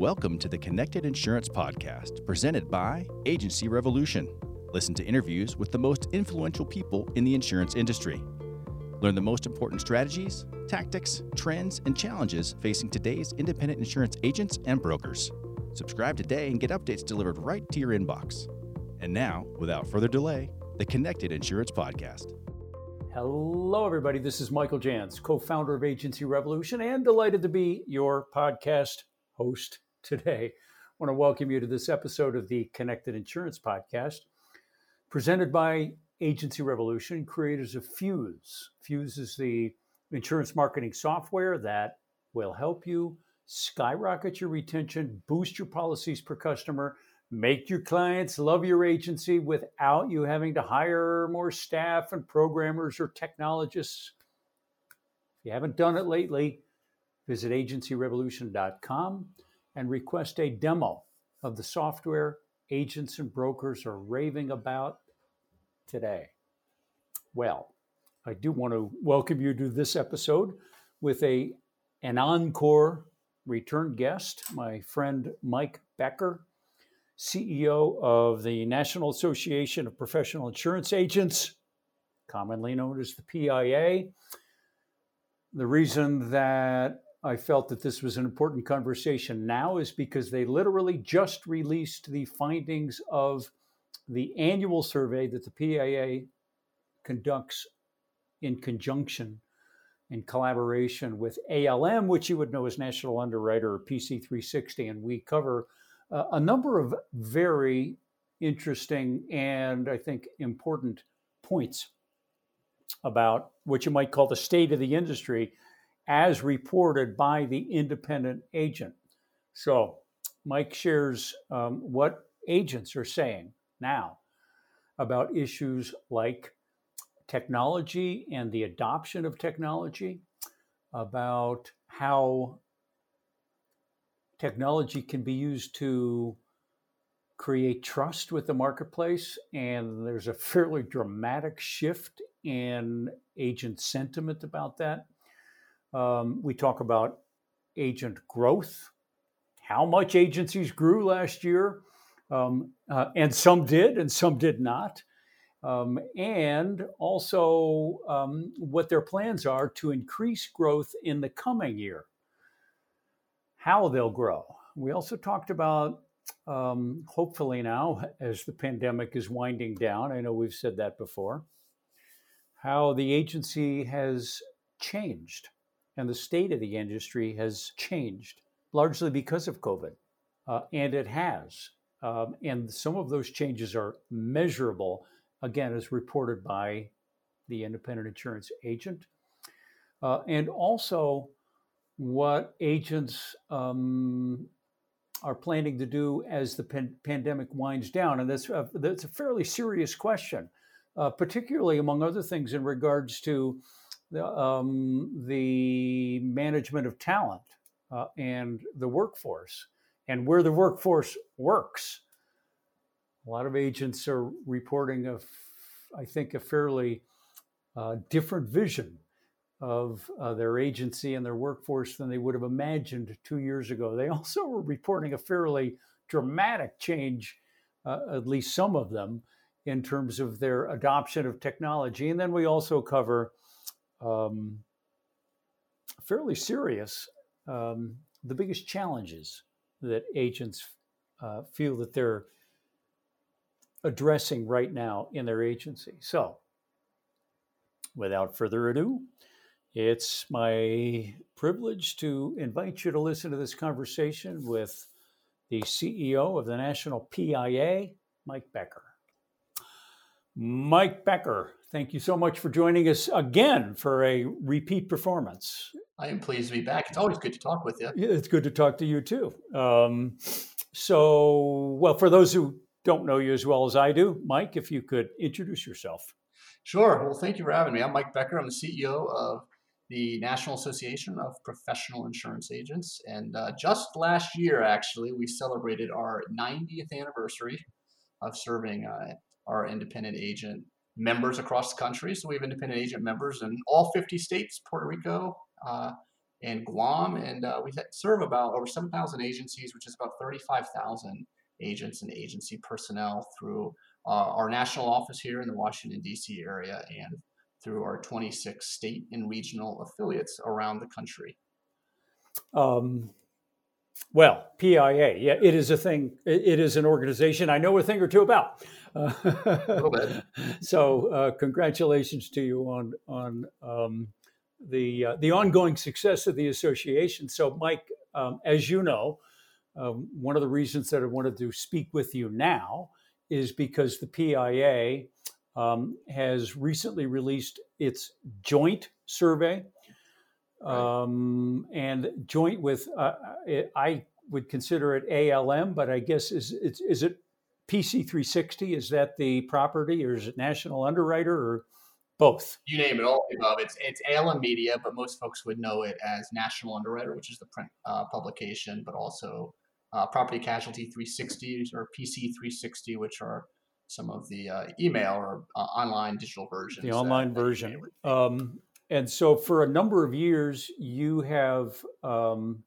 Welcome to the Connected Insurance Podcast, presented by Agency Revolution. Listen to interviews with the most influential people in the insurance industry. Learn the most important strategies, tactics, trends, and challenges facing today's independent insurance agents and brokers. Subscribe today and get updates delivered right to your inbox. And now, without further delay, the Connected Insurance Podcast. Hello, everybody. This is Michael Jans, co founder of Agency Revolution, and delighted to be your podcast host today. I want to welcome you to this episode of the Connected Insurance Podcast, presented by Agency Revolution, creators of Fuse. Fuse is the insurance marketing software that will help you skyrocket your retention, boost your policies per customer, make your clients love your agency without you having to hire more staff and programmers or technologists. If you haven't done it lately, visit agencyrevolution.com and request a demo of the software agents and brokers are raving about today. Well, I do want to welcome you to this episode with a an encore return guest, my friend Mike Becker, CEO of the National Association of Professional Insurance Agents, commonly known as the PIA. The reason that I felt that this was an important conversation now is because they literally just released the findings of the annual survey that the PIA conducts in conjunction in collaboration with ALM, which you would know as National Underwriter or PC360. And we cover uh, a number of very interesting and I think important points about what you might call the state of the industry as reported by the independent agent. So, Mike shares um, what agents are saying now about issues like technology and the adoption of technology, about how technology can be used to create trust with the marketplace. And there's a fairly dramatic shift in agent sentiment about that. Um, we talk about agent growth, how much agencies grew last year, um, uh, and some did and some did not. Um, and also um, what their plans are to increase growth in the coming year, how they'll grow. We also talked about, um, hopefully, now as the pandemic is winding down, I know we've said that before, how the agency has changed and the state of the industry has changed largely because of COVID. Uh, and it has. Um, and some of those changes are measurable, again, as reported by the independent insurance agent. Uh, and also what agents um, are planning to do as the pan- pandemic winds down. And that's, uh, that's a fairly serious question, uh, particularly among other things in regards to the, um, the management of talent uh, and the workforce and where the workforce works. A lot of agents are reporting a, I think, a fairly uh, different vision of uh, their agency and their workforce than they would have imagined two years ago. They also were reporting a fairly dramatic change, uh, at least some of them, in terms of their adoption of technology. And then we also cover um, fairly serious um, the biggest challenges that agents uh, feel that they're addressing right now in their agency. So, without further ado, it's my privilege to invite you to listen to this conversation with the CEO of the National PIA, Mike Becker. Mike Becker, thank you so much for joining us again for a repeat performance. I am pleased to be back. It's always good to talk with you. It's good to talk to you too. Um, so, well, for those who don't know you as well as I do, Mike, if you could introduce yourself. Sure. Well, thank you for having me. I'm Mike Becker. I'm the CEO of the National Association of Professional Insurance Agents. And uh, just last year, actually, we celebrated our 90th anniversary of serving uh, our independent agent members across the country. So we have independent agent members in all 50 states, Puerto Rico, uh, in Guam, and uh, we serve about over 7,000 agencies, which is about 35,000 agents and agency personnel through uh, our national office here in the Washington, D.C. area and through our 26 state and regional affiliates around the country. Um, well, PIA, yeah, it is a thing. It is an organization I know a thing or two about. Uh, a little bit. So, uh, congratulations to you on on um, the uh, the ongoing success of the association. So, Mike, um, as you know, um, one of the reasons that I wanted to speak with you now is because the PIA um, has recently released its joint survey. Um, and joint with, uh, it, I would consider it ALM, but I guess is, is, is it PC360? Is that the property or is it National Underwriter or both? You name it, all above. It's, it's ALM Media, but most folks would know it as National Underwriter, which is the print uh, publication, but also uh, Property Casualty 360 or PC 360, which are some of the uh, email or uh, online digital versions. The online version. Um, and so, for a number of years, you have um,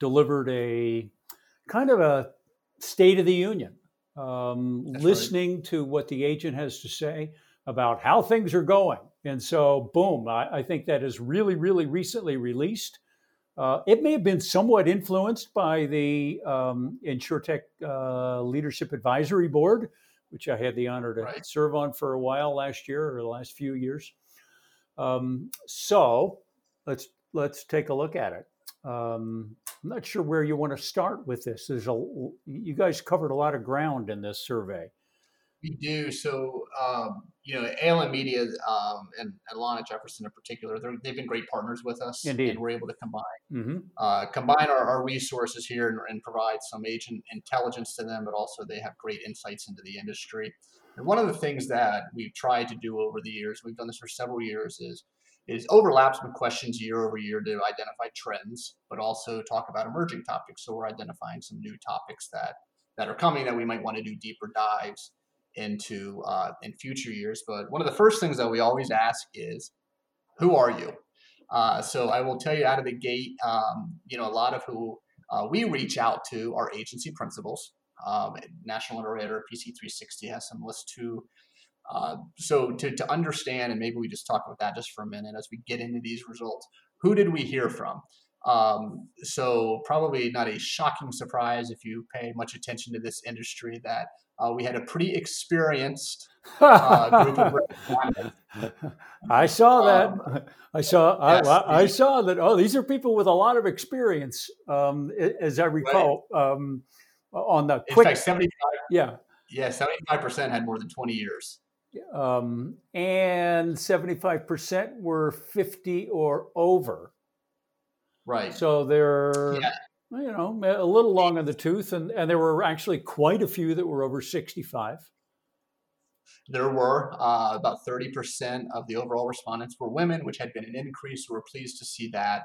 delivered a kind of a state of the union, um, listening right. to what the agent has to say about how things are going. And so, boom, I, I think that is really, really recently released. Uh, it may have been somewhat influenced by the um, InsureTech uh, Leadership Advisory Board, which I had the honor to right. serve on for a while last year or the last few years. Um, so let's let's take a look at it. Um, I'm not sure where you want to start with this. There's a you guys covered a lot of ground in this survey. We do. So, um, you know, ALM Media um, and, and Lana Jefferson in particular, they've been great partners with us. Indeed. And we're able to combine mm-hmm. uh, combine our, our, resources here and, and, provide some agent intelligence to them, but also they have great insights into the industry. And one of the things that we've tried to do over the years, we've done this for several years, is is overlap some questions year over year to identify trends, but also talk about emerging topics. So we're identifying some new topics that that are coming that we might want to do deeper dives into uh, in future years. But one of the first things that we always ask is, who are you? Uh, so I will tell you out of the gate, um, you know, a lot of who uh, we reach out to are agency principals. Um, National Underwriter PC360 has some lists too. Uh, so to, to understand, and maybe we just talk about that just for a minute as we get into these results, who did we hear from? Um, so probably not a shocking surprise if you pay much attention to this industry that uh, we had a pretty experienced uh, group of I saw that. Um, I saw. Yes, I, I, saw that. Oh, these are people with a lot of experience, um, as I recall. Right. Um, on the quick, in fact, seventy-five. Yeah, yeah, seventy-five percent had more than twenty years. Um, and seventy-five percent were fifty or over. Right. So they're yeah you know, a little long in the tooth, and, and there were actually quite a few that were over 65. There were uh, about 30% of the overall respondents were women, which had been an increase. We're pleased to see that.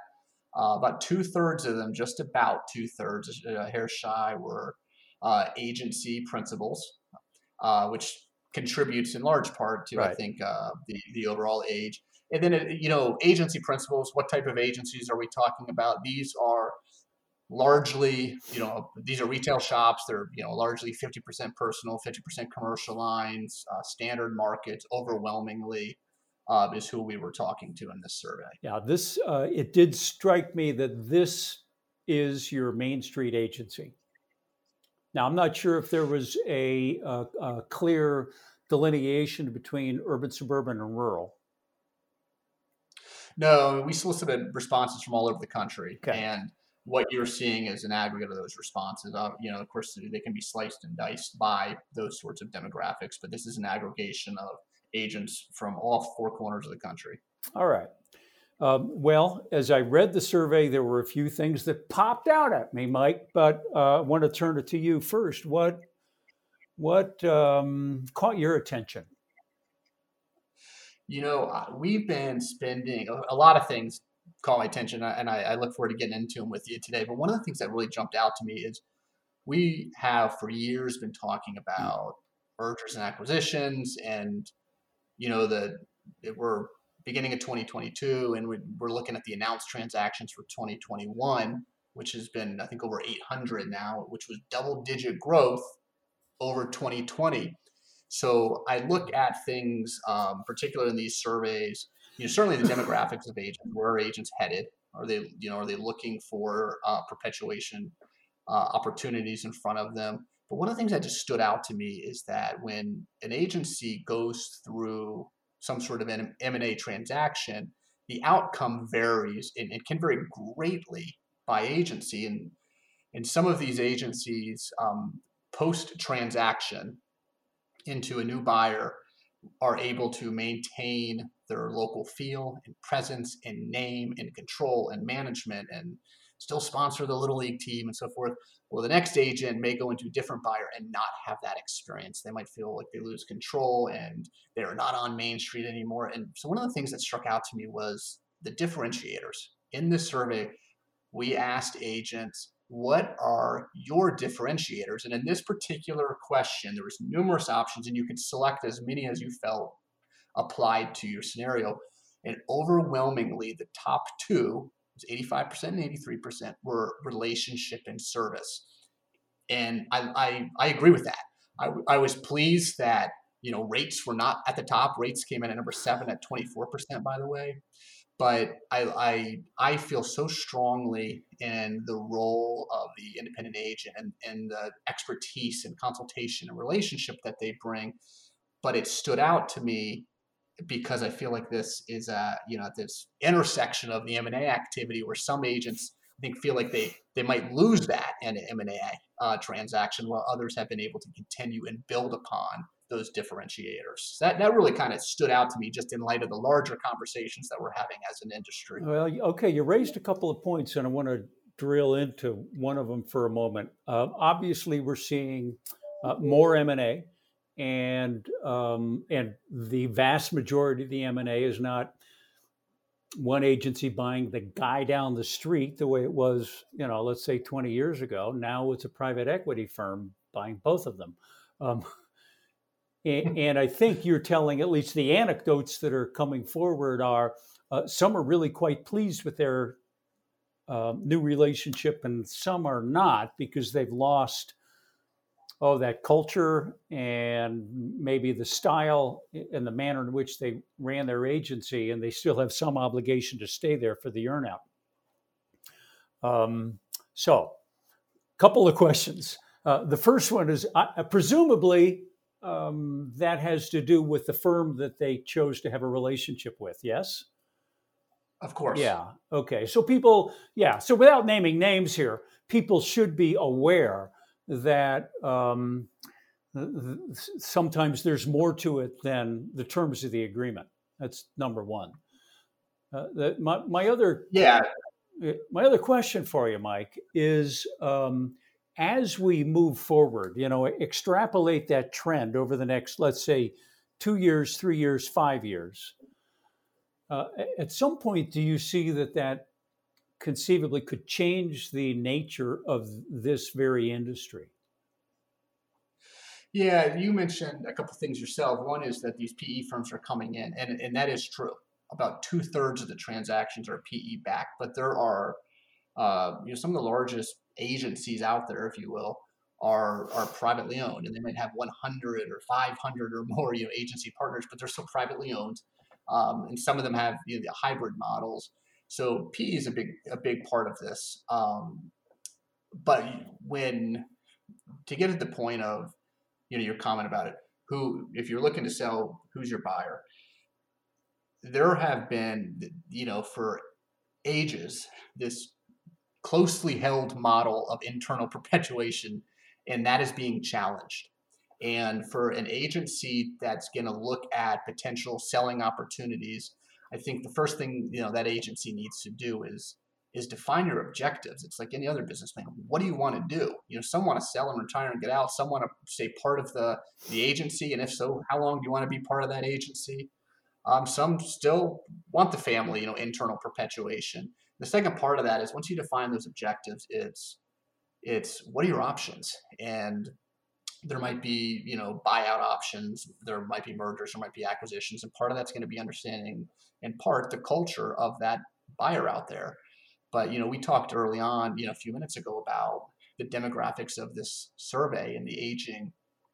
Uh, about two thirds of them, just about two thirds, uh, hair shy, were uh, agency principals, uh, which contributes in large part to, right. I think, uh, the, the overall age. And then, you know, agency principals, what type of agencies are we talking about? These are largely, you know, these are retail shops. They're, you know, largely 50% personal, 50% commercial lines, uh, standard markets, overwhelmingly uh, is who we were talking to in this survey. Yeah, this, uh, it did strike me that this is your Main Street agency. Now, I'm not sure if there was a, a, a clear delineation between urban, suburban, and rural. No, we solicited responses from all over the country. Okay. And what you're seeing is an aggregate of those responses. Uh, you know, of course, they can be sliced and diced by those sorts of demographics, but this is an aggregation of agents from all four corners of the country. All right. Um, well, as I read the survey, there were a few things that popped out at me, Mike. But uh, I want to turn it to you first. What what um, caught your attention? You know, uh, we've been spending a, a lot of things caught my attention, and I, I, look forward to getting into them with you today. But one of the things that really jumped out to me is we have for years been talking about mergers and acquisitions, and you know the we're beginning of 2022, and we're looking at the announced transactions for 2021, which has been I think over 800 now, which was double digit growth over 2020. So I look at things, um, particularly in these surveys. You know, certainly the demographics of agents. Where are agents headed? Are they, you know, are they looking for uh, perpetuation uh, opportunities in front of them? But one of the things that just stood out to me is that when an agency goes through some sort of an M&A transaction, the outcome varies and it can vary greatly by agency. And in some of these agencies, um, post transaction into a new buyer, are able to maintain their local feel and presence and name and control and management and still sponsor the little league team and so forth. Well, the next agent may go into a different buyer and not have that experience. They might feel like they lose control and they're not on Main Street anymore. And so, one of the things that struck out to me was the differentiators. In this survey, we asked agents, what are your differentiators? And in this particular question, there was numerous options, and you could select as many as you felt applied to your scenario. And overwhelmingly, the top two was 85% and 83% were relationship and service. And I, I, I agree with that. I, I was pleased that you know rates were not at the top. Rates came in at number seven at 24%, by the way. But I, I, I feel so strongly in the role of the independent agent and, and the expertise and consultation and relationship that they bring. But it stood out to me because I feel like this is a you know this intersection of the M and A activity where some agents I think feel like they they might lose that in an M and A uh, transaction, while others have been able to continue and build upon those differentiators. That that really kind of stood out to me just in light of the larger conversations that we're having as an industry. Well, okay, you raised a couple of points, and I want to drill into one of them for a moment. Uh, obviously, we're seeing uh, more M and A and um, and the vast majority of the M and A is not one agency buying the guy down the street the way it was, you know, let's say 20 years ago. Now it's a private equity firm buying both of them. Um, and, I think you're telling at least the anecdotes that are coming forward are uh, some are really quite pleased with their uh, new relationship, and some are not because they've lost oh, that culture and maybe the style and the manner in which they ran their agency, and they still have some obligation to stay there for the earnout. Um, so, a couple of questions. Uh, the first one is uh, presumably um, that has to do with the firm that they chose to have a relationship with, yes? Of course. Yeah. Okay. So, people, yeah. So, without naming names here, people should be aware that um, sometimes there's more to it than the terms of the agreement. That's number one. Uh, the, my, my other yeah uh, my other question for you, Mike, is um, as we move forward, you know, extrapolate that trend over the next, let's say, two years, three years, five years. Uh, at some point, do you see that that conceivably could change the nature of this very industry? Yeah, you mentioned a couple things yourself. One is that these PE firms are coming in, and, and that is true. About two thirds of the transactions are PE backed, but there are uh, you know some of the largest agencies out there, if you will, are are privately owned, and they might have 100 or 500 or more you know agency partners, but they're still privately owned, um, and some of them have you know, the hybrid models. So PE is a big a big part of this. Um, but when to get at the point of you know your comment about it, who if you're looking to sell, who's your buyer? There have been you know for ages this closely held model of internal perpetuation, and that is being challenged. And for an agency that's going to look at potential selling opportunities I think the first thing you know that agency needs to do is is define your objectives. It's like any other business plan. What do you want to do? You know, some want to sell and retire and get out. Some want to stay part of the the agency, and if so, how long do you want to be part of that agency? Um, some still want the family, you know, internal perpetuation. The second part of that is once you define those objectives, it's it's what are your options? And there might be you know buyout options there might be mergers there might be acquisitions and part of that's going to be understanding in part the culture of that buyer out there. But you know we talked early on you know a few minutes ago about the demographics of this survey and the aging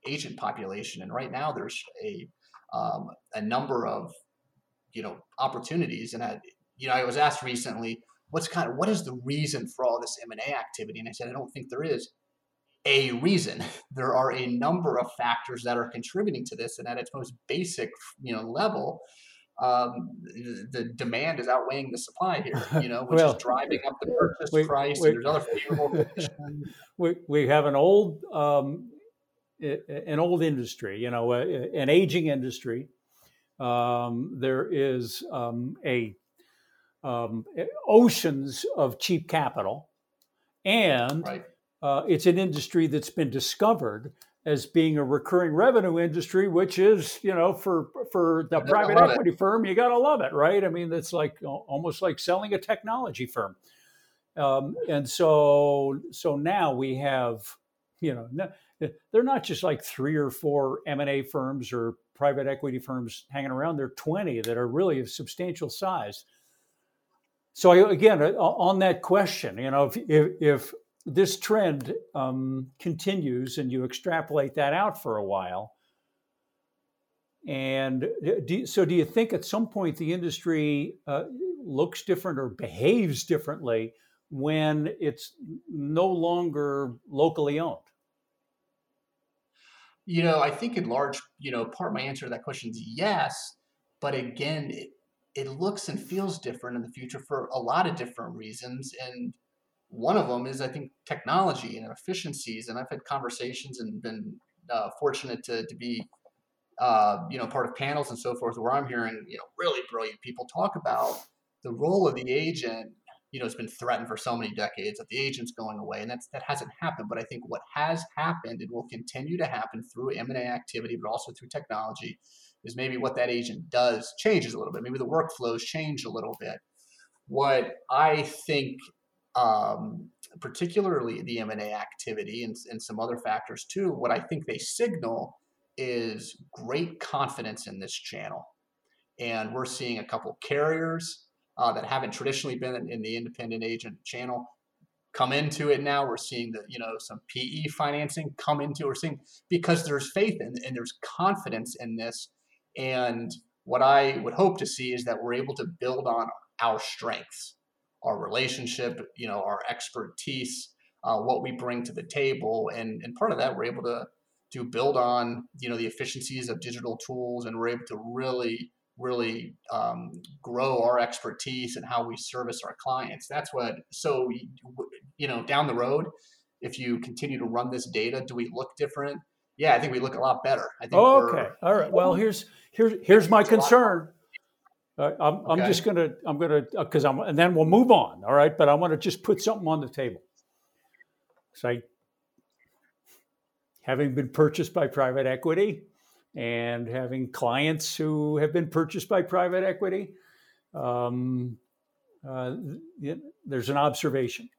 agent population and right now there's a um, a number of you know opportunities and I, you know I was asked recently what's kind of what is the reason for all this M&A activity? And I said I don't think there is a reason. There are a number of factors that are contributing to this, and at its most basic, you know, level, um, the demand is outweighing the supply here. You know, which well, is driving up the purchase we, price. We, and there's other favorable conditions. we we have an old um, an old industry. You know, an aging industry. Um, there is um, a um, oceans of cheap capital, and right uh, it's an industry that's been discovered as being a recurring revenue industry, which is, you know, for for the private equity it. firm, you got to love it, right? I mean, it's like almost like selling a technology firm. Um, and so, so now we have, you know, they're not just like three or four M and A firms or private equity firms hanging around. They're twenty that are really of substantial size. So I, again, uh, on that question, you know, if, if, if this trend um, continues and you extrapolate that out for a while. And do, so, do you think at some point the industry uh, looks different or behaves differently when it's no longer locally owned? You know, I think in large, you know, part of my answer to that question is yes. But again, it, it looks and feels different in the future for a lot of different reasons. And one of them is, I think, technology and efficiencies. And I've had conversations and been uh, fortunate to, to be, uh, you know, part of panels and so forth where I'm hearing, you know, really brilliant people talk about the role of the agent. You know, it's been threatened for so many decades that the agent's going away, and that's that hasn't happened. But I think what has happened and will continue to happen through M and A activity, but also through technology, is maybe what that agent does changes a little bit. Maybe the workflows change a little bit. What I think um, particularly the M&A activity and, and some other factors too, what I think they signal is great confidence in this channel. And we're seeing a couple carriers uh, that haven't traditionally been in the independent agent channel come into it now. We're seeing that, you know, some PE financing come into. We're seeing because there's faith in, and there's confidence in this. And what I would hope to see is that we're able to build on our strengths our relationship, you know, our expertise, uh, what we bring to the table, and and part of that we're able to to build on you know the efficiencies of digital tools, and we're able to really really um, grow our expertise and how we service our clients. That's what. So you know, down the road, if you continue to run this data, do we look different? Yeah, I think we look a lot better. I think. Oh, okay. All right. Well, here's here's here's my concern. Uh, I'm, okay. I'm, just gonna I'm gonna because uh, I'm and then we'll move on. All right, but I want to just put something on the table. Say, having been purchased by private equity, and having clients who have been purchased by private equity, um, uh, there's an observation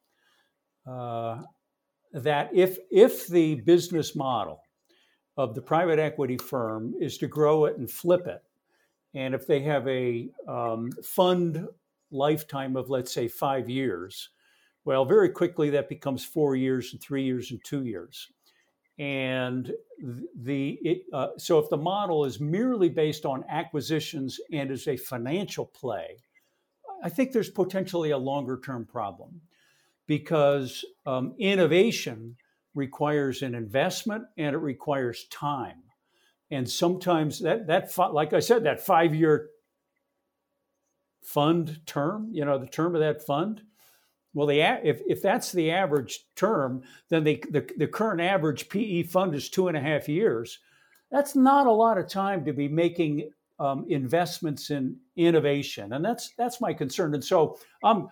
uh, that if if the business model of the private equity firm is to grow it and flip it and if they have a um, fund lifetime of, let's say, five years, well, very quickly that becomes four years and three years and two years. And the it, uh, so if the model is merely based on acquisitions and is a financial play, I think there's potentially a longer term problem because um, innovation requires an investment and it requires time and sometimes that that like I said, that five year fund term, you know, the term of that fund. Well, the if if that's the average term, then the, the current average PE fund is two and a half years. That's not a lot of time to be making um, investments in innovation, and that's that's my concern. And so, um,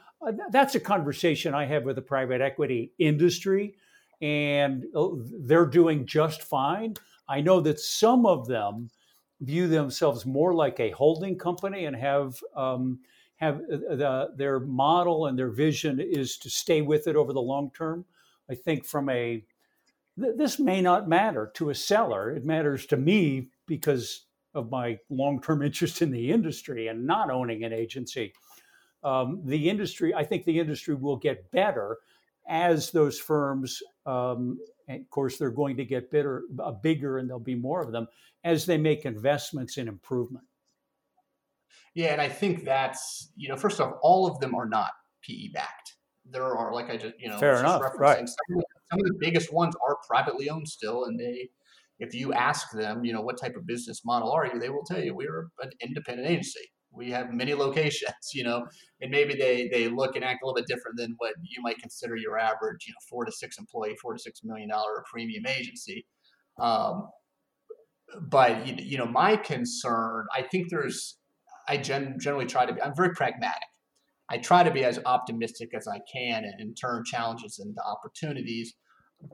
that's a conversation I have with the private equity industry, and uh, they're doing just fine. I know that some of them view themselves more like a holding company and have um, have uh, the, their model and their vision is to stay with it over the long term. I think from a th- this may not matter to a seller. It matters to me because of my long term interest in the industry and not owning an agency. Um, the industry, I think the industry will get better as those firms, um, of course, they're going to get bigger, uh, bigger and there'll be more of them as they make investments in improvement. Yeah, and I think that's, you know, first off, all of them are not PE backed. There are, like I just, you know, fair enough, right. Some, some of the biggest ones are privately owned still, and they if you ask them, you know, what type of business model are you, they will tell you we're an independent agency. We have many locations, you know, and maybe they they look and act a little bit different than what you might consider your average, you know, four to six employee, four to six million dollar premium agency. Um, but you know, my concern, I think there's, I gen- generally try to be, I'm very pragmatic. I try to be as optimistic as I can and, and turn challenges into opportunities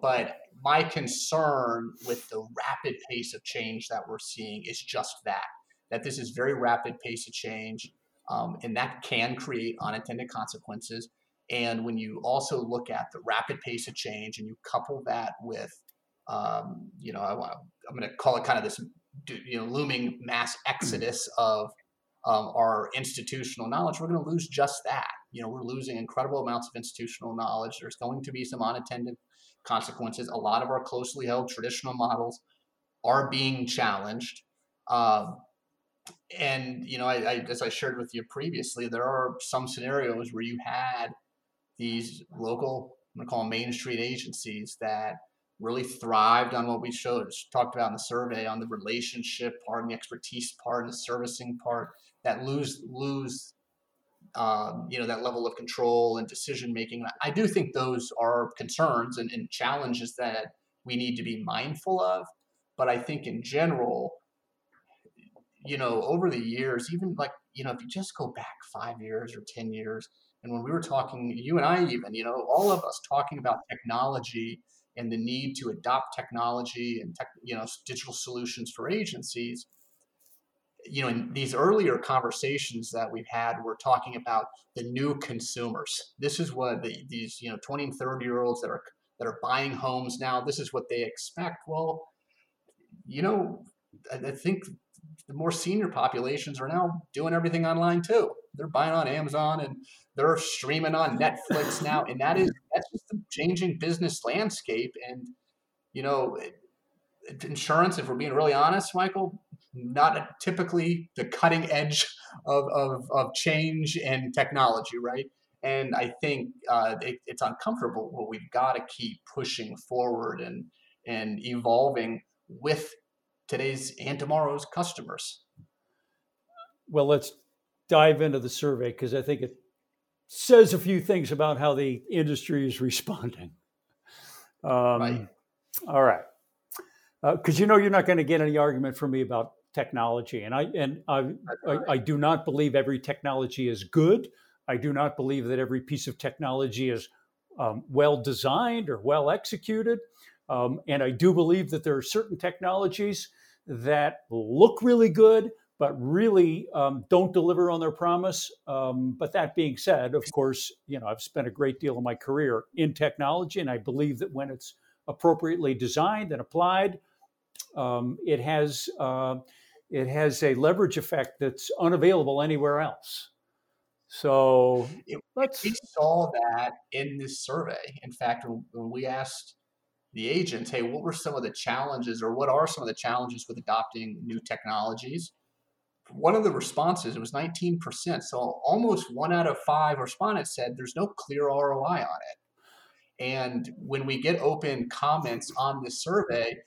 but my concern with the rapid pace of change that we're seeing is just that that this is very rapid pace of change, um, and that can create unintended consequences. And when you also look at the rapid pace of change, and you couple that with, um, you know, I I'm going to call it kind of this, you know, looming mass exodus of um, our institutional knowledge, we're going to lose just that. You know, we're losing incredible amounts of institutional knowledge. There's going to be some unintended consequences. A lot of our closely held traditional models are being challenged. Um, and you know, I, I, as I shared with you previously, there are some scenarios where you had these local, I'm to call them Main Street agencies that really thrived on what we showed, talked about in the survey on the relationship part and the expertise part and the servicing part that lose lose um, you know that level of control and decision making. I do think those are concerns and, and challenges that we need to be mindful of. But I think in general, you know, over the years, even like you know, if you just go back five years or ten years, and when we were talking, you and I even, you know, all of us talking about technology and the need to adopt technology and tech, you know digital solutions for agencies you know, in these earlier conversations that we've had, we're talking about the new consumers. This is what the, these, you know, 20 and 30 year olds that are that are buying homes now. This is what they expect. Well, you know, I think the more senior populations are now doing everything online too. They're buying on Amazon and they're streaming on Netflix now, and that is that's just the changing business landscape. And you know, insurance, if we're being really honest, Michael, not typically the cutting edge of, of, of change and technology, right? And I think uh, it, it's uncomfortable, but we've got to keep pushing forward and, and evolving with today's and tomorrow's customers. Well, let's dive into the survey because I think it says a few things about how the industry is responding. Um, right. All right because uh, you know you're not going to get any argument from me about technology, and I and I, I, I do not believe every technology is good. I do not believe that every piece of technology is um, well designed or well executed, um, and I do believe that there are certain technologies that look really good but really um, don't deliver on their promise. Um, but that being said, of course, you know I've spent a great deal of my career in technology, and I believe that when it's appropriately designed and applied, um, it has uh, it has a leverage effect that's unavailable anywhere else. So let's. We saw that in this survey. In fact, when we asked the agents, "Hey, what were some of the challenges, or what are some of the challenges with adopting new technologies?" One of the responses it was 19%. So almost one out of five respondents said there's no clear ROI on it. And when we get open comments on this survey,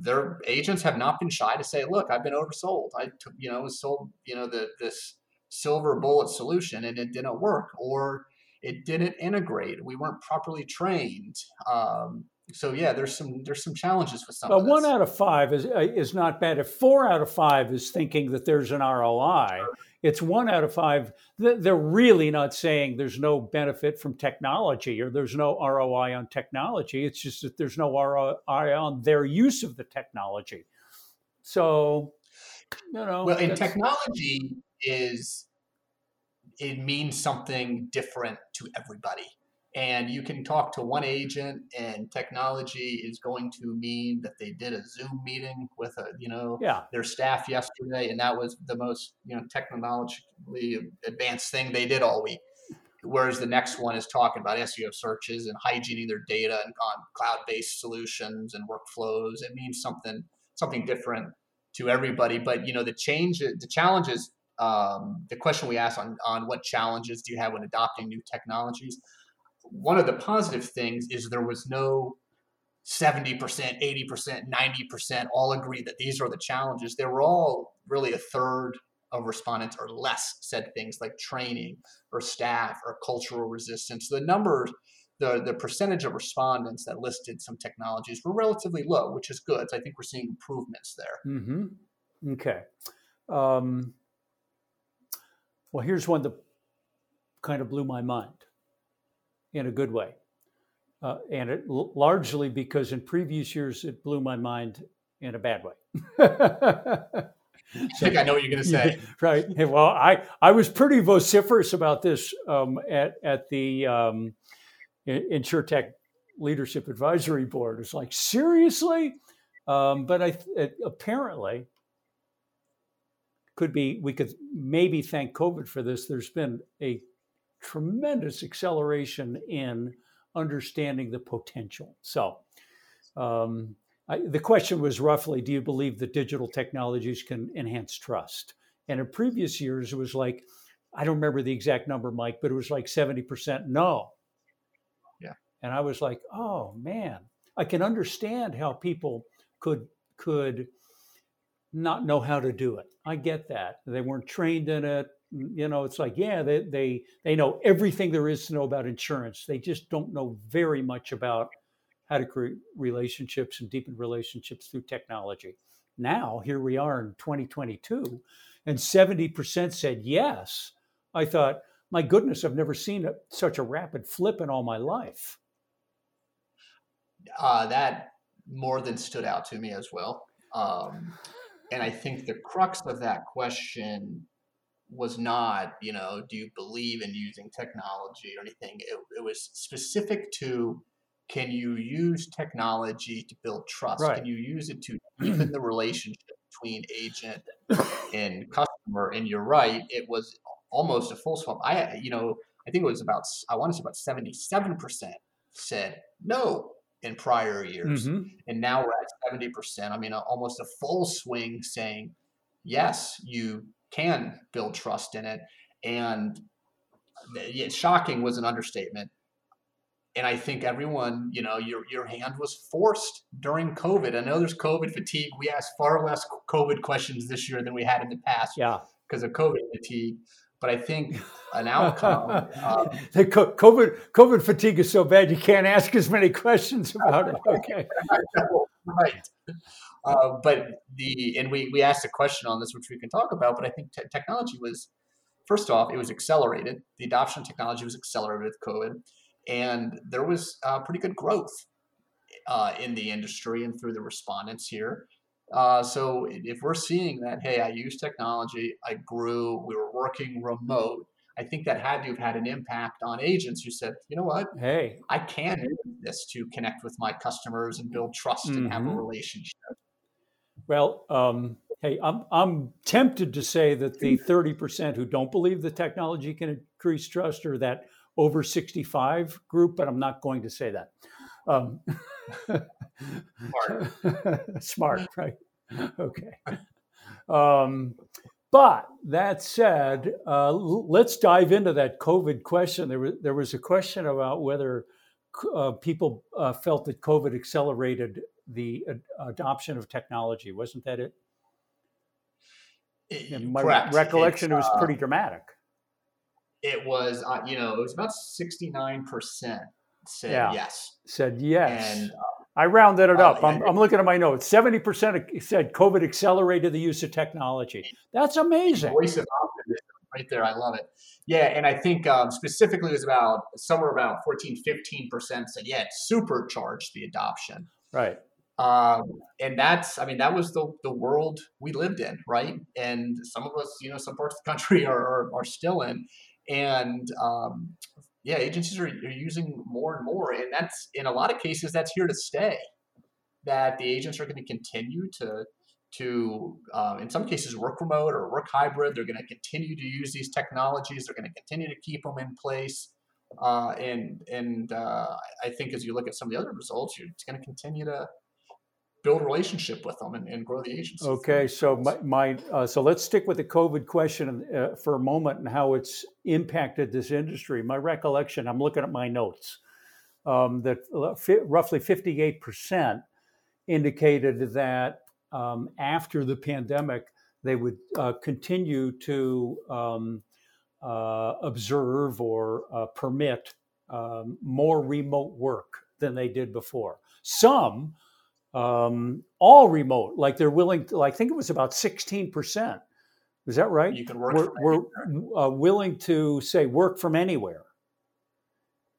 their agents have not been shy to say, "Look, I've been oversold. I, took, you know, was sold, you know, the this silver bullet solution and it didn't work, or it didn't integrate. We weren't properly trained." Um, so yeah, there's some there's some challenges with some. But one out of five is uh, is not bad. If four out of five is thinking that there's an ROI, it's one out of five. They're really not saying there's no benefit from technology or there's no ROI on technology. It's just that there's no ROI on their use of the technology. So, you know. Well, and technology is it means something different to everybody and you can talk to one agent and technology is going to mean that they did a zoom meeting with a you know yeah. their staff yesterday and that was the most you know technologically advanced thing they did all week. Whereas the next one is talking about seo searches and hygiening their data and on cloud-based solutions and workflows. It means something something different to everybody. But you know the change the challenges um, the question we asked on, on what challenges do you have when adopting new technologies one of the positive things is there was no 70%, 80%, 90% all agree that these are the challenges. They were all really a third of respondents or less said things like training or staff or cultural resistance. The numbers, the, the percentage of respondents that listed some technologies were relatively low, which is good. So I think we're seeing improvements there. Mm-hmm. Okay. Um, well, here's one that kind of blew my mind in a good way. Uh, and it largely because in previous years it blew my mind in a bad way. I think I know what you're going to say. right. Well, I, I was pretty vociferous about this um, at, at the um, InsureTech Leadership Advisory Board. It's like, seriously? Um, but I it, apparently could be, we could maybe thank COVID for this. There's been a tremendous acceleration in understanding the potential. So, um, I, the question was roughly Do you believe that digital technologies can enhance trust? And in previous years, it was like, I don't remember the exact number, Mike, but it was like 70% no. Yeah. And I was like, oh man, I can understand how people could could not know how to do it. I get that. They weren't trained in it you know it's like yeah they, they they know everything there is to know about insurance. They just don't know very much about how to create relationships and deepen relationships through technology. Now here we are in 2022 and 70% said yes. I thought my goodness i've never seen a, such a rapid flip in all my life. Uh, that more than stood out to me as well um, and i think the crux of that question was not, you know, do you believe in using technology or anything? It, it was specific to can you use technology to build trust? Right. Can you use it to deepen the relationship between agent and customer? And you're right, it was almost a full swap. I, you know, I think it was about, I want to say about 77% said no in prior years. Mm-hmm. And now we're at 70%. I mean, almost a full swing saying, yes, you can build trust in it. And it's shocking was an understatement. And I think everyone, you know, your your hand was forced during COVID. I know there's COVID fatigue. We asked far less COVID questions this year than we had in the past. Yeah. Because of COVID fatigue. But I think an outcome. um, the COVID COVID fatigue is so bad you can't ask as many questions about it. Okay. right. Uh, but the and we we asked a question on this, which we can talk about. But I think te- technology was first off, it was accelerated. The adoption of technology was accelerated with COVID, and there was uh, pretty good growth uh, in the industry and through the respondents here. Uh, so if we're seeing that, hey, I use technology, I grew, we were working remote. I think that had to have had an impact on agents who said, you know what? Hey, I can use this to connect with my customers and build trust mm-hmm. and have a mm-hmm. relationship. Well, um, hey, I'm, I'm tempted to say that the 30% who don't believe the technology can increase trust are that over 65 group, but I'm not going to say that. Um, Smart. Smart, right? Okay. Um, but that said, uh, let's dive into that COVID question. There was, there was a question about whether uh, people uh, felt that COVID accelerated the ad- adoption of technology. Wasn't that it? it my correct. recollection, it's, it was pretty uh, dramatic. It was, uh, you know, it was about 69% said yeah. yes. Said yes. And, uh, I rounded it up. I'm, I'm, looking at my notes. 70% said COVID accelerated the use of technology. That's amazing. Voice of optimism right there. I love it. Yeah. And I think um, specifically it was about somewhere about 14, 15% said, yeah, it supercharged the adoption. Right. Um, and that's, I mean, that was the, the world we lived in, right? And some of us, you know, some parts of the country are, are, are still in. And, um, yeah, agencies are, are using more and more, and that's in a lot of cases that's here to stay. That the agents are going to continue to to uh, in some cases work remote or work hybrid. They're going to continue to use these technologies. They're going to continue to keep them in place. Uh, and and uh, I think as you look at some of the other results, it's going to continue to build a relationship with them and, and grow the agency. Okay, so my, my uh, so let's stick with the COVID question uh, for a moment and how it's impacted this industry. My recollection, I'm looking at my notes, um, that roughly 58 percent indicated that um, after the pandemic they would uh, continue to um, uh, observe or uh, permit um, more remote work than they did before. Some um, all remote, like they're willing to, like, I think it was about 16%. Is that right? You can work we're, we're uh, willing to say work from anywhere.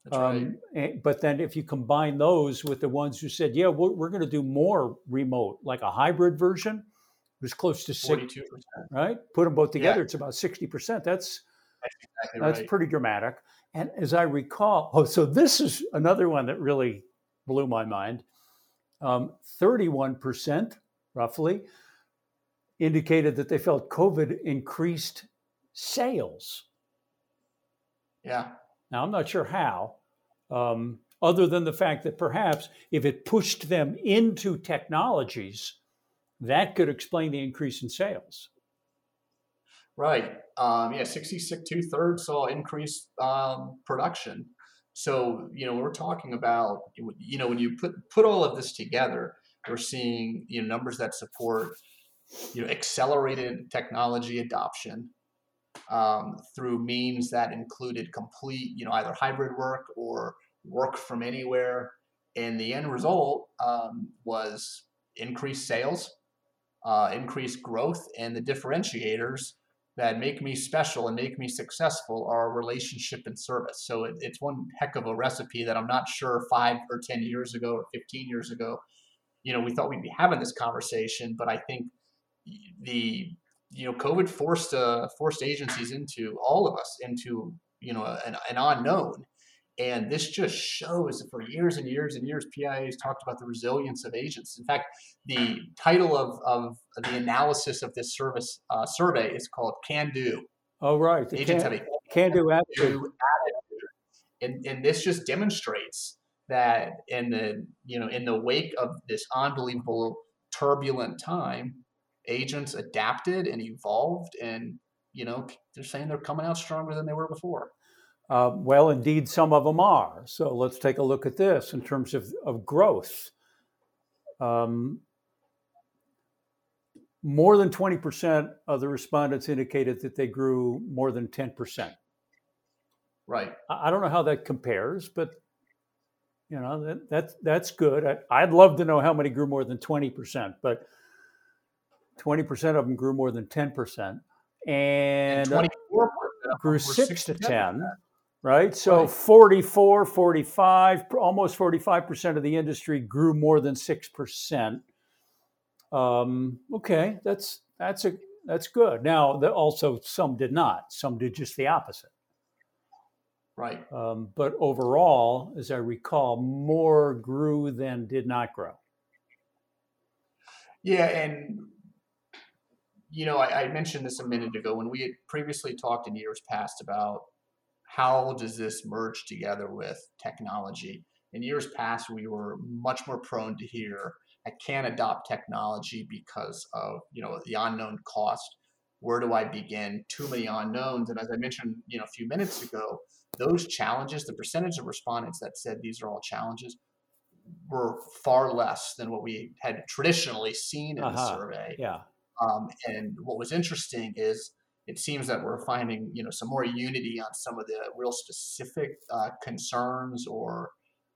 That's right. Um, and, but then if you combine those with the ones who said, yeah, we're, we're going to do more remote, like a hybrid version, it was close to 42%. right? Put them both together, yeah. it's about 60%. That's, that's, exactly that's right. pretty dramatic. And as I recall, oh, so this is another one that really blew my mind. Um, 31%, roughly, indicated that they felt COVID increased sales. Yeah. Now, I'm not sure how, um, other than the fact that perhaps if it pushed them into technologies, that could explain the increase in sales. Right. Um, yeah, 66, two thirds saw increased um, production. So, you know, we're talking about, you know, when you put, put all of this together, we're seeing, you know, numbers that support, you know, accelerated technology adoption um, through means that included complete, you know, either hybrid work or work from anywhere. And the end result um, was increased sales, uh, increased growth, and the differentiators that make me special and make me successful are relationship and service. So it, it's one heck of a recipe that I'm not sure five or 10 years ago or 15 years ago, you know, we thought we'd be having this conversation, but I think the, you know, COVID forced, uh, forced agencies into all of us into, you know, an, an unknown. And this just shows that for years and years and years, PIA has talked about the resilience of agents. In fact, the title of, of the analysis of this service uh, survey is called Can Do. Oh, right. Agents can, have a can do attitude. attitude. And, and this just demonstrates that in the you know in the wake of this unbelievable turbulent time, agents adapted and evolved, and you know they're saying they're coming out stronger than they were before. Uh, well, indeed, some of them are. So let's take a look at this in terms of, of growth. Um, more than 20% of the respondents indicated that they grew more than 10%. Right. I, don't know how that compares, but you know that, that's that's good. I, would love to know how many grew more than 20%, but 20% of them grew more than 10%, and, and 24 grew six to 10 right? So right. 44, 45, almost 45% of the industry grew more than 6%. Um, okay, that's that's a that's good. Now, the, also some did not. Some did just the opposite. Right. Um, but overall, as I recall, more grew than did not grow. Yeah, and you know, I, I mentioned this a minute ago when we had previously talked in years past about how does this merge together with technology? In years past, we were much more prone to hear, I can't adopt technology because of, you know, the unknown cost. Where do I begin? Too many unknowns. And as I mentioned, you know, a few minutes ago, those challenges, the percentage of respondents that said these are all challenges, were far less than what we had traditionally seen in uh-huh. the survey. Yeah. Um, and what was interesting is it seems that we're finding you know some more unity on some of the real specific uh, concerns or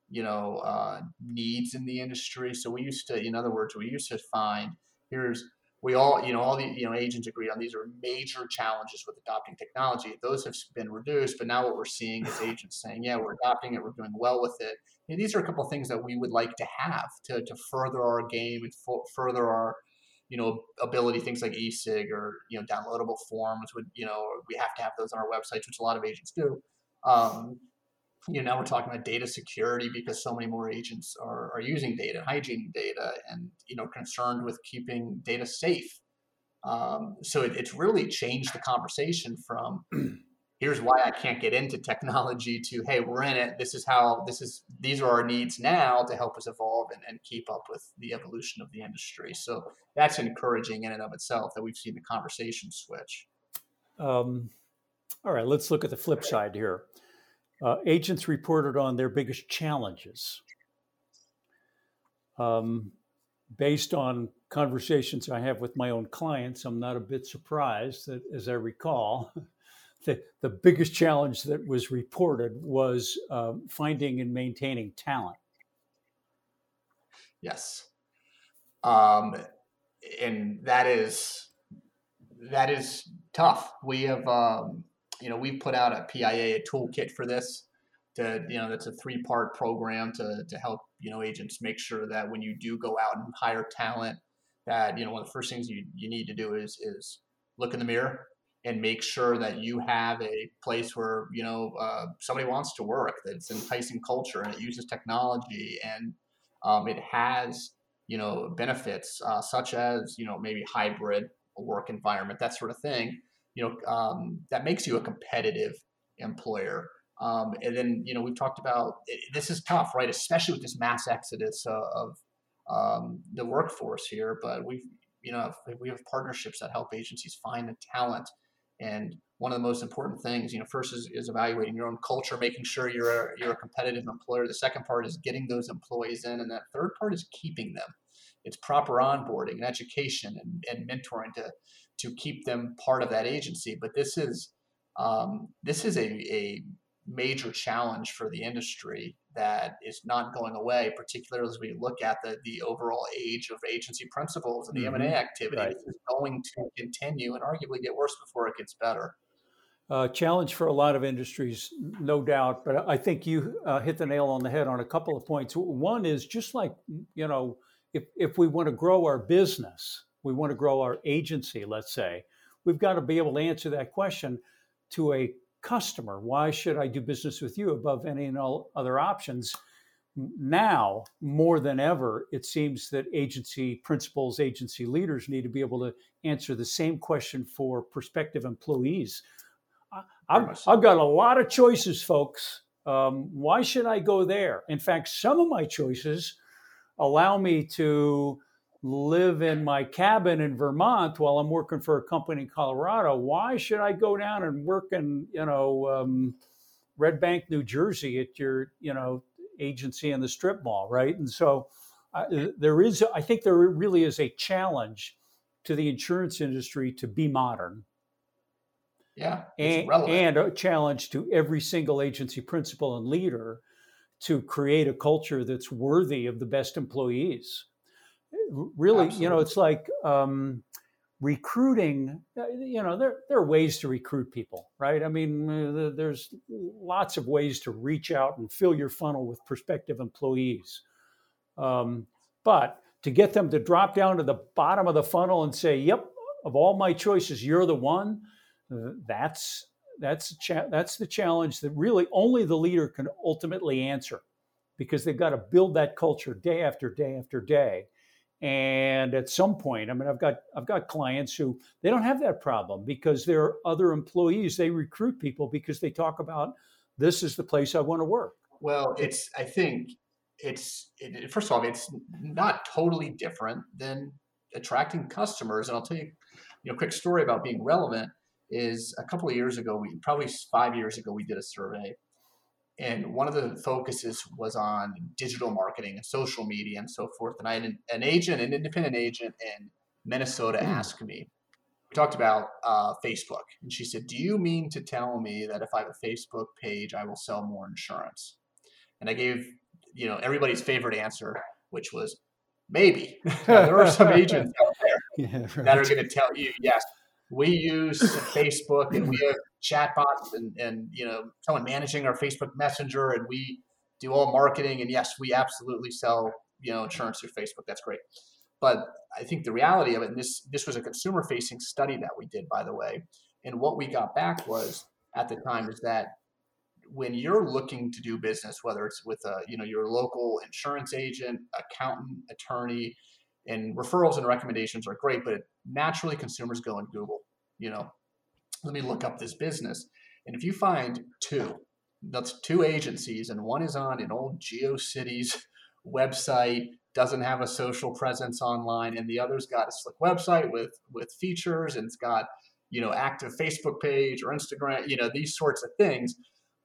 you know uh, needs in the industry. So we used to, in other words, we used to find here's we all you know all the you know agents agree on these are major challenges with adopting technology. Those have been reduced, but now what we're seeing is agents saying, yeah, we're adopting it, we're doing well with it. And these are a couple of things that we would like to have to to further our game and further our you know ability things like e-sig or you know downloadable forms would you know we have to have those on our websites which a lot of agents do um, you know, now we're talking about data security because so many more agents are, are using data, hygiene data, and you know, concerned with keeping data safe. Um, so it, it's really changed the conversation from here's why I can't get into technology to hey, we're in it. This is how this is these are our needs now to help us evolve and, and keep up with the evolution of the industry. So that's encouraging in and of itself that we've seen the conversation switch. Um, all right, let's look at the flip side here. Uh, agents reported on their biggest challenges. Um, based on conversations I have with my own clients, I'm not a bit surprised that, as I recall, the, the biggest challenge that was reported was uh, finding and maintaining talent. Yes. Um, and that is that is tough. We have um, you know, we've put out a PIA, a toolkit for this. To you know, that's a three-part program to to help you know agents make sure that when you do go out and hire talent, that you know one of the first things you you need to do is is look in the mirror and make sure that you have a place where you know uh, somebody wants to work that's enticing culture and it uses technology and um, it has you know benefits uh, such as you know maybe hybrid work environment that sort of thing you know um, that makes you a competitive employer. Um, and then you know we've talked about this is tough right? Especially with this mass exodus uh, of um, the workforce here but we've you know we have partnerships that help agencies find the talent and one of the most important things you know first is, is evaluating your own culture making sure you're a, you're a competitive employer the second part is getting those employees in and that third part is keeping them it's proper onboarding and education and, and mentoring to to keep them part of that agency. But this is um, this is a, a major challenge for the industry that is not going away, particularly as we look at the, the overall age of agency principals and the mm-hmm. M&A activity. Right. is going to continue and arguably get worse before it gets better. Uh, challenge for a lot of industries, no doubt. But I think you uh, hit the nail on the head on a couple of points. One is just like, you know, if, if we want to grow our business, we want to grow our agency, let's say, we've got to be able to answer that question to a customer. Why should I do business with you above any and all other options? Now, more than ever, it seems that agency principals, agency leaders need to be able to answer the same question for prospective employees. I've, I've got a lot of choices, folks. Um, why should I go there? In fact, some of my choices allow me to live in my cabin in Vermont while I'm working for a company in Colorado. Why should I go down and work in, you know, um, Red Bank, New Jersey at your, you know, agency in the strip mall, right? And so uh, there is, I think there really is a challenge to the insurance industry to be modern. Yeah. And, and a challenge to every single agency principal and leader to create a culture that's worthy of the best employees really, Absolutely. you know, it's like um, recruiting. Uh, you know, there there are ways to recruit people, right? I mean, uh, there's lots of ways to reach out and fill your funnel with prospective employees. Um, but to get them to drop down to the bottom of the funnel and say, "Yep, of all my choices, you're the one," uh, that's that's cha- that's the challenge that really only the leader can ultimately answer because they've got to build that culture day after day after day and at some point i mean i've got i've got clients who they don't have that problem because there are other employees they recruit people because they talk about this is the place i want to work. Well it's i think it's it, first of all it's not totally different than attracting customers. And i'll tell you you know quick story about being relevant is a couple of years ago we probably five years ago we did a survey and one of the focuses was on digital marketing and social media and so forth. And I had an, an agent, an independent agent in Minnesota, mm. asked me. We talked about uh, Facebook, and she said, "Do you mean to tell me that if I have a Facebook page, I will sell more insurance?" And I gave, you know, everybody's favorite answer, which was maybe. there are some agents out there yeah, right. that are going to tell you, yes, we use Facebook and we have chatbots and, and you know someone managing our Facebook Messenger and we do all marketing and yes, we absolutely sell you know insurance through Facebook. That's great. But I think the reality of it, and this this was a consumer facing study that we did, by the way, and what we got back was at the time is that when you're looking to do business, whether it's with a you know your local insurance agent, accountant, attorney, and referrals and recommendations are great, but naturally consumers go and Google. You know, let me look up this business, and if you find two, that's two agencies, and one is on an old GeoCities website, doesn't have a social presence online, and the other's got a slick website with with features, and it's got you know active Facebook page or Instagram, you know these sorts of things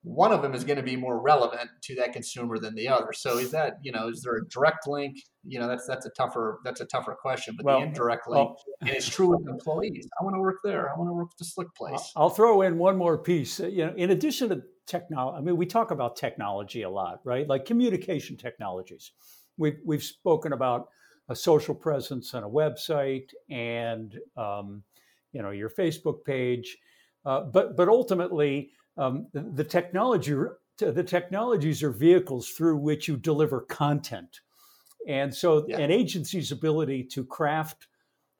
one of them is going to be more relevant to that consumer than the other. So is that you know is there a direct link? You know that's that's a tougher that's a tougher question. But well, the indirect link, well, and it's true with employees. I want to work there. I want to work at the slick place. I'll throw in one more piece. You know, in addition to technology, I mean, we talk about technology a lot, right? Like communication technologies. We've we've spoken about a social presence and a website, and um, you know your Facebook page. Uh, but but ultimately um, the, the technology the technologies are vehicles through which you deliver content. And so yeah. an agency's ability to craft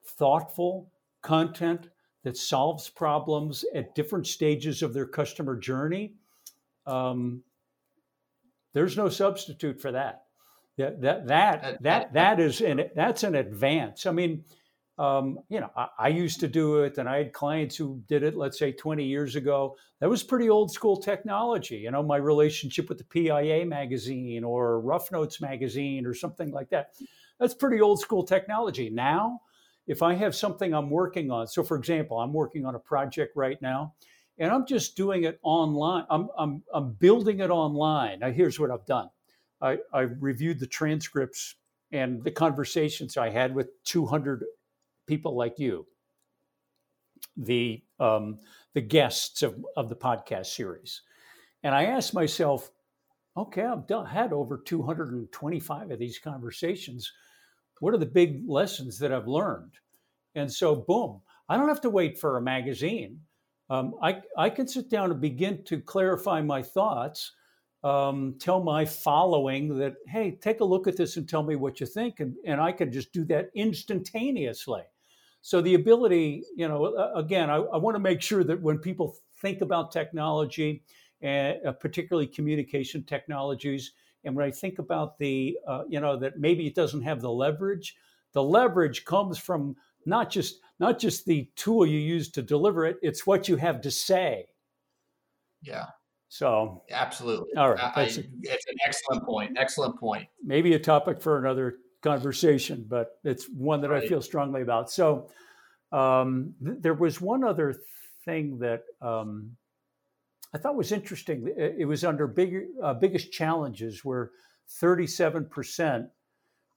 thoughtful content that solves problems at different stages of their customer journey um, there's no substitute for that that that that that, that is an that's an advance. I mean um, you know, I, I, used to do it, and I had clients who did it, let's say 20 years ago. That was pretty old school technology. You know, my relationship with the PIA magazine or Rough Notes magazine or something like that. That's pretty old school technology. Now, if I have something I'm working on, so for example, I'm working on a project right now, and I'm just doing it online. I'm, I'm, I'm building it online. Now, here's what I've done I, I reviewed the transcripts and the conversations I had with 200 people like you, the um, the guests of, of the podcast series. And I asked myself, okay, I've done, had over 225 of these conversations. What are the big lessons that I've learned? And so, boom, I don't have to wait for a magazine. Um, I, I can sit down and begin to clarify my thoughts, um, tell my following that, hey, take a look at this and tell me what you think. And, and I can just do that instantaneously. So the ability, you know, again, I, I want to make sure that when people think about technology, and uh, particularly communication technologies, and when I think about the, uh, you know, that maybe it doesn't have the leverage, the leverage comes from not just not just the tool you use to deliver it; it's what you have to say. Yeah. So absolutely. All right. I, it's an excellent point. Excellent point. Maybe a topic for another conversation, but it's one that right. I feel strongly about. So um, th- there was one other thing that um, I thought was interesting. It, it was under big, uh, biggest challenges where 37%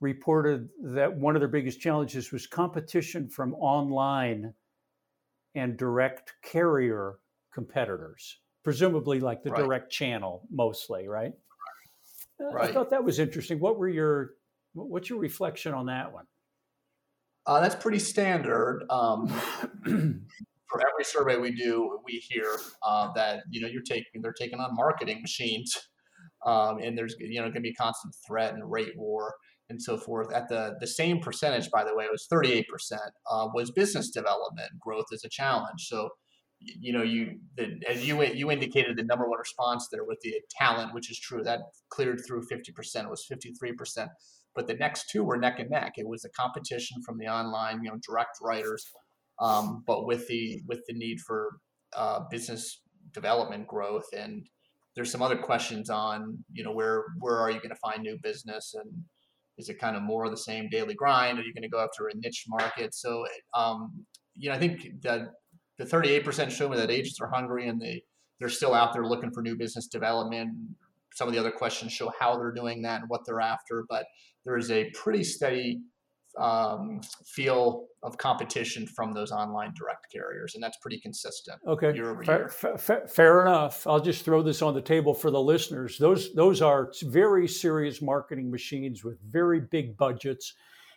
reported that one of their biggest challenges was competition from online and direct carrier competitors, presumably like the right. direct channel mostly, right? right? I thought that was interesting. What were your What's your reflection on that one? Uh, that's pretty standard. Um, for every survey we do, we hear uh, that you know you're taking they're taking on marketing machines, um, and there's you know going to be constant threat and rate war and so forth. At the the same percentage, by the way, it was 38 percent uh, was business development growth is a challenge. So you know you the, as you you indicated the number one response there with the talent, which is true that cleared through 50 percent. It was 53 percent but the next two were neck and neck. It was a competition from the online, you know, direct writers, um, but with the with the need for uh, business development growth. And there's some other questions on, you know, where where are you going to find new business and is it kind of more of the same daily grind? Are you going to go after a niche market? So, um, you know, I think that the 38% show me that agents are hungry and they they're still out there looking for new business development. Some of the other questions show how they're doing that and what they're after, but there is a pretty steady um, feel of competition from those online direct carriers, and that's pretty consistent. Okay, fair. Fair, fair, enough. I'll just throw this on the table for the listeners. Those those are very serious marketing machines with very big budgets,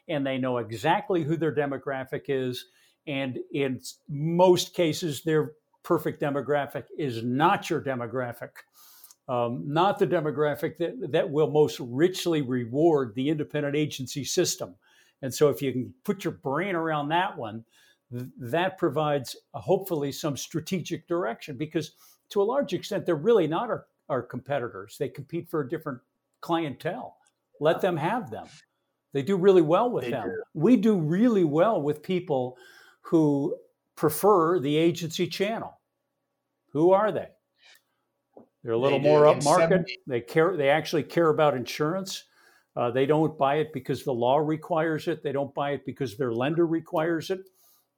and they know exactly who their demographic is. And in most cases, their perfect demographic is not your demographic um, not the demographic that, that will most richly reward the independent agency system. And so, if you can put your brain around that one, th- that provides uh, hopefully some strategic direction because, to a large extent, they're really not our, our competitors. They compete for a different clientele. Let them have them. They do really well with They them. do. We do really well with people who prefer the agency channel. Who are they? They're a little They more upmarket. 70 They care. They actually care about insurance. Uh, they don't buy it because the law requires it. They don't buy it because their lender requires it.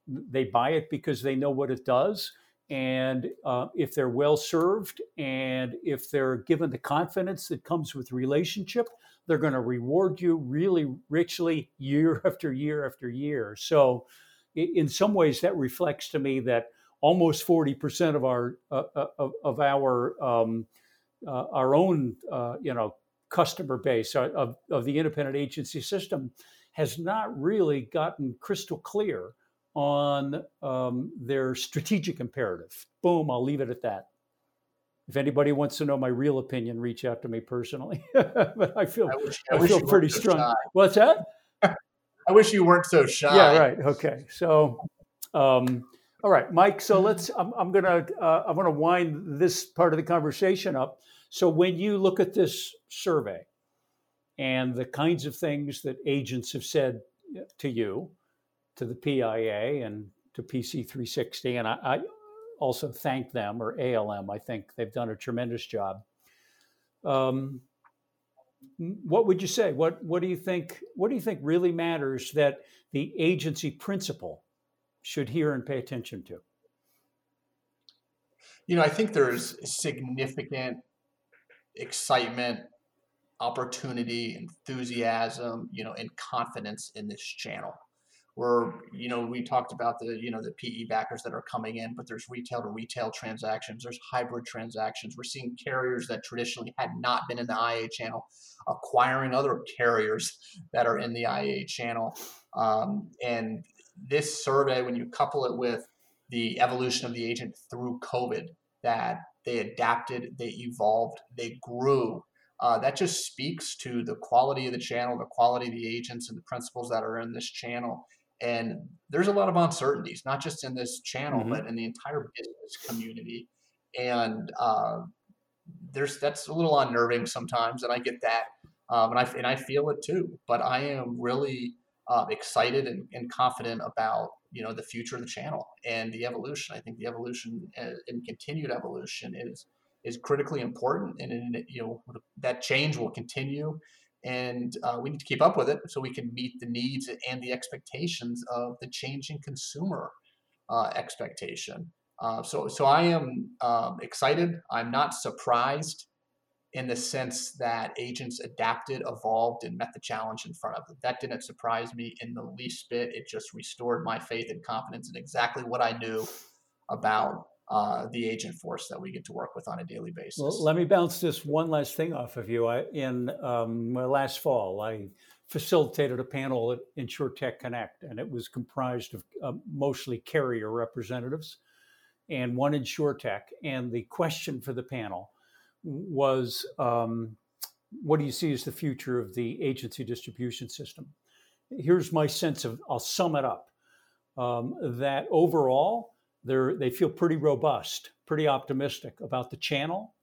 They buy it because they know what it does. And uh, if they're well served and if they're given the confidence that comes with relationship, they're going to reward you really richly year after year after year. So, in some ways, that reflects to me that almost forty percent of our uh, uh, of, of our um, uh, our own uh, you know customer base uh, of, of the independent agency system has not really gotten crystal clear on um, their strategic imperative. Boom, I'll leave it at that. If anybody wants to know my real opinion, reach out to me personally. but I feel I wish, I, I feel pretty strong. What's that? I wish you weren't so shy. Yeah, right. Okay. So, um, all right, Mike. So let's. I'm, I'm gonna. Uh, I'm gonna wind this part of the conversation up. So when you look at this survey and the kinds of things that agents have said to you, to the PIA and to PC 360, and I, I also thank them or ALM. I think they've done a tremendous job. Um, what would you say? What What do you think? What do you think really matters that the agency principal should hear and pay attention to? You know, I think there's significant excitement, opportunity, enthusiasm, you know, and confidence in this channel. Where, you know, we talked about the, you know, the PE backers that are coming in, but there's retail to retail transactions, there's hybrid transactions. We're seeing carriers that traditionally had not been in the IA channel acquiring other carriers that are in the IA channel. Um, and this survey, when you couple it with the evolution of the agent through COVID, that they adapted, they evolved, they grew. Uh, that just speaks to the quality of the channel, the quality of the agents, and the principals that are in this channel. And there's a lot of uncertainties, not just in this channel, Mhm. but in the entire business community. And uh, there's that's a little unnerving sometimes, and I get that, um, and I and I feel it too. But I am really uh, excited and, and confident about you know the future of the channel and the evolution. I think the evolution uh, and continued evolution is is critically important, and, and you know that change will continue, and uh, we need to keep up with it so we can meet the needs and the expectations of the changing consumer uh, expectation. Uh, so so I am um, excited. I'm not surprised in the sense that agents adapted, evolved, and met the challenge in front of them. That didn't surprise me in the least bit. It just restored my faith and confidence in exactly what I knew about uh, the agent force that we get to work with on a daily basis. Well, let me bounce this one last thing off of you. I, in um, last fall, I facilitated a panel at InsureTech Connect, and it was comprised of uh, mostly carrier representatives and one InsureTech. And the question for the panel was, um, "What do you see as the future of the agency distribution system?" Here's my sense of. I'll sum it up. Um, that overall, they feel pretty robust, pretty optimistic about the channel,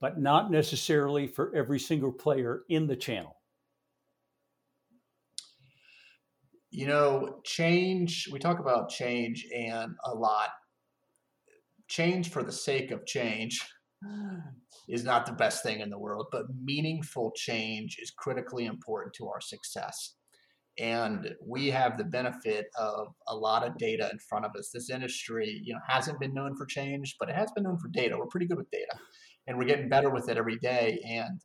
but not necessarily for every single player in the channel. you know, change, we talk about change and a lot. Change for the sake of change is not the best thing in the world, but meaningful change is critically important to our success. And we have the benefit of a lot of data in front of us. This industry, you know, hasn't been known for change, but it has been known for data. We're pretty good with data, and we're getting better with it every day. And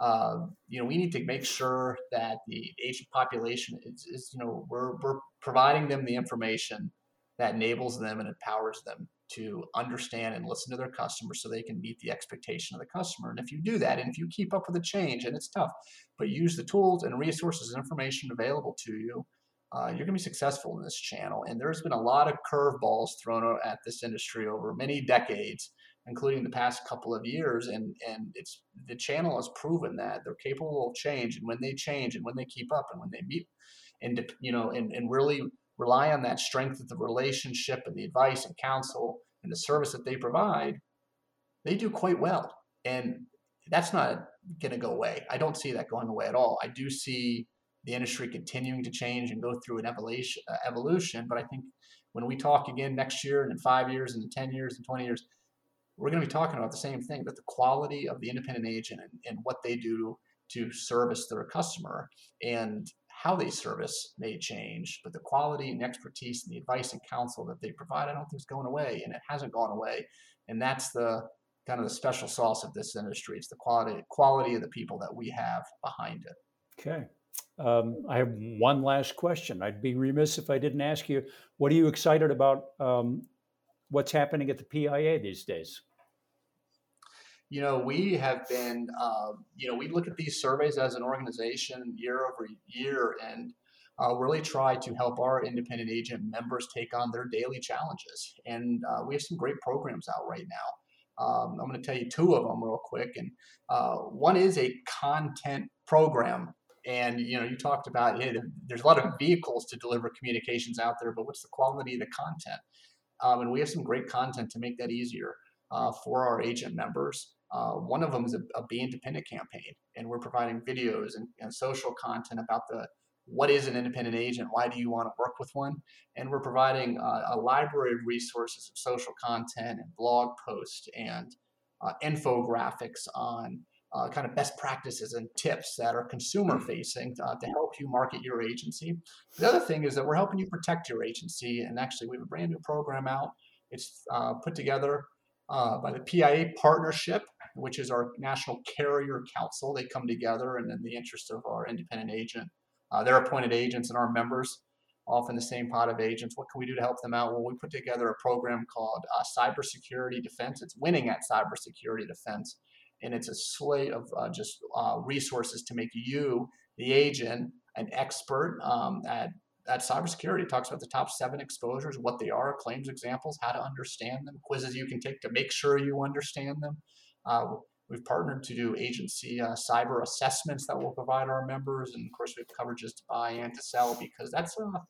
uh, you know, we need to make sure that the agent population is, is, you know, we're, we're providing them the information that enables them and empowers them to understand and listen to their customers so they can meet the expectation of the customer. And if you do that, and if you keep up with the change, and it's tough, but use the tools and resources and information available to you, uh, you're going to be successful in this channel. And there's been a lot of curveballs thrown at this industry over many decades including the past couple of years and and it's the channel has proven that they're capable of change and when they change and when they keep up and when they meet and you know and, and really rely on that strength of the relationship and the advice and counsel and the service that they provide they do quite well And that's not going to go away. I don't see that going away at all. I do see the industry continuing to change and go through an evolution, uh, evolution. But I think when we talk again next year and in five years and in 10 years and 20 years, we're going to be talking about the same thing, but the quality of the independent agent and, and what they do to service their customer and how they service may change, but the quality and expertise and the advice and counsel that they provide, I don't think is going away, and it hasn't gone away. And that's the kind of the special sauce of this industry. It's the quality quality of the people that we have behind it. Okay. Um, I have one last question. I'd be remiss if I didn't ask you, what are you excited about? Um, what's happening at the PIA these days? You know, we have been, uh, you know, we look at these surveys as an organization year over year and uh, really try to help our independent agent members take on their daily challenges. And uh, we have some great programs out right now. Um, I'm going to tell you two of them real quick. And uh, one is a content program. And you know, you talked about hey, there's a lot of vehicles to deliver communications out there, but what's the quality of the content? Um, and we have some great content to make that easier uh, for our agent members. Uh, one of them is a, a, Be Independent campaign, and we're providing videos and, and, social content about the what is an independent agent, why do you want to work with one, and we're providing uh, a library of resources of social content and blog posts and uh, infographics on uh, kind of best practices and tips that are consumer facing uh, to help you market your agency. The other thing is that we're helping you protect your agency, and actually we have a brand new program out. It's uh, put together uh, by the PIA partnership, which is our national carrier council. They come together and in the interest of our independent agent, uh, their appointed agents and our members, often the same pot of agents. What can we do to help them out? Well, we put together a program called uh, Cybersecurity Defense. It's winning at cybersecurity defense, and it's a slate of uh, just uh, resources to make you, the agent, an expert um, at at cybersecurity. It talks about the top seven exposures, what they are, claims examples, how to understand them, quizzes you can take to make sure you understand them. Uh, we've partnered to do agency uh, cyber assessments that will provide our members, and of course, we have coverages to buy and to sell because that's a uh,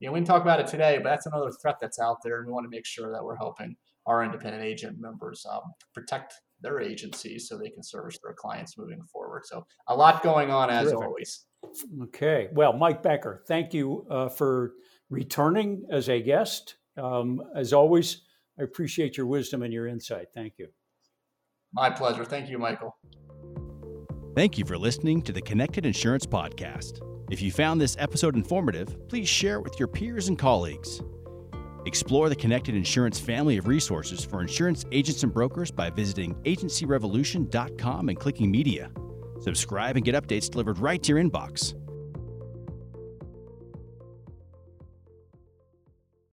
you know we didn't talk about it today, but that's another threat that's out there, and we want to make sure that we're helping our independent agent members um, protect their agencies so they can service their clients moving forward. So a lot going on as Terrific. always. Okay. Well, Mike Becker, thank you uh, for returning as a guest. Um, as always, I appreciate your wisdom and your insight. Thank you. My pleasure. Thank you, Michael. Thank you for listening to the Connected Insurance Podcast. If you found this episode informative, please share it with your peers and colleagues. Explore the Connected Insurance family of resources for insurance agents and brokers by visiting agencyrevolution.com and clicking media. Subscribe and get updates delivered right to your inbox.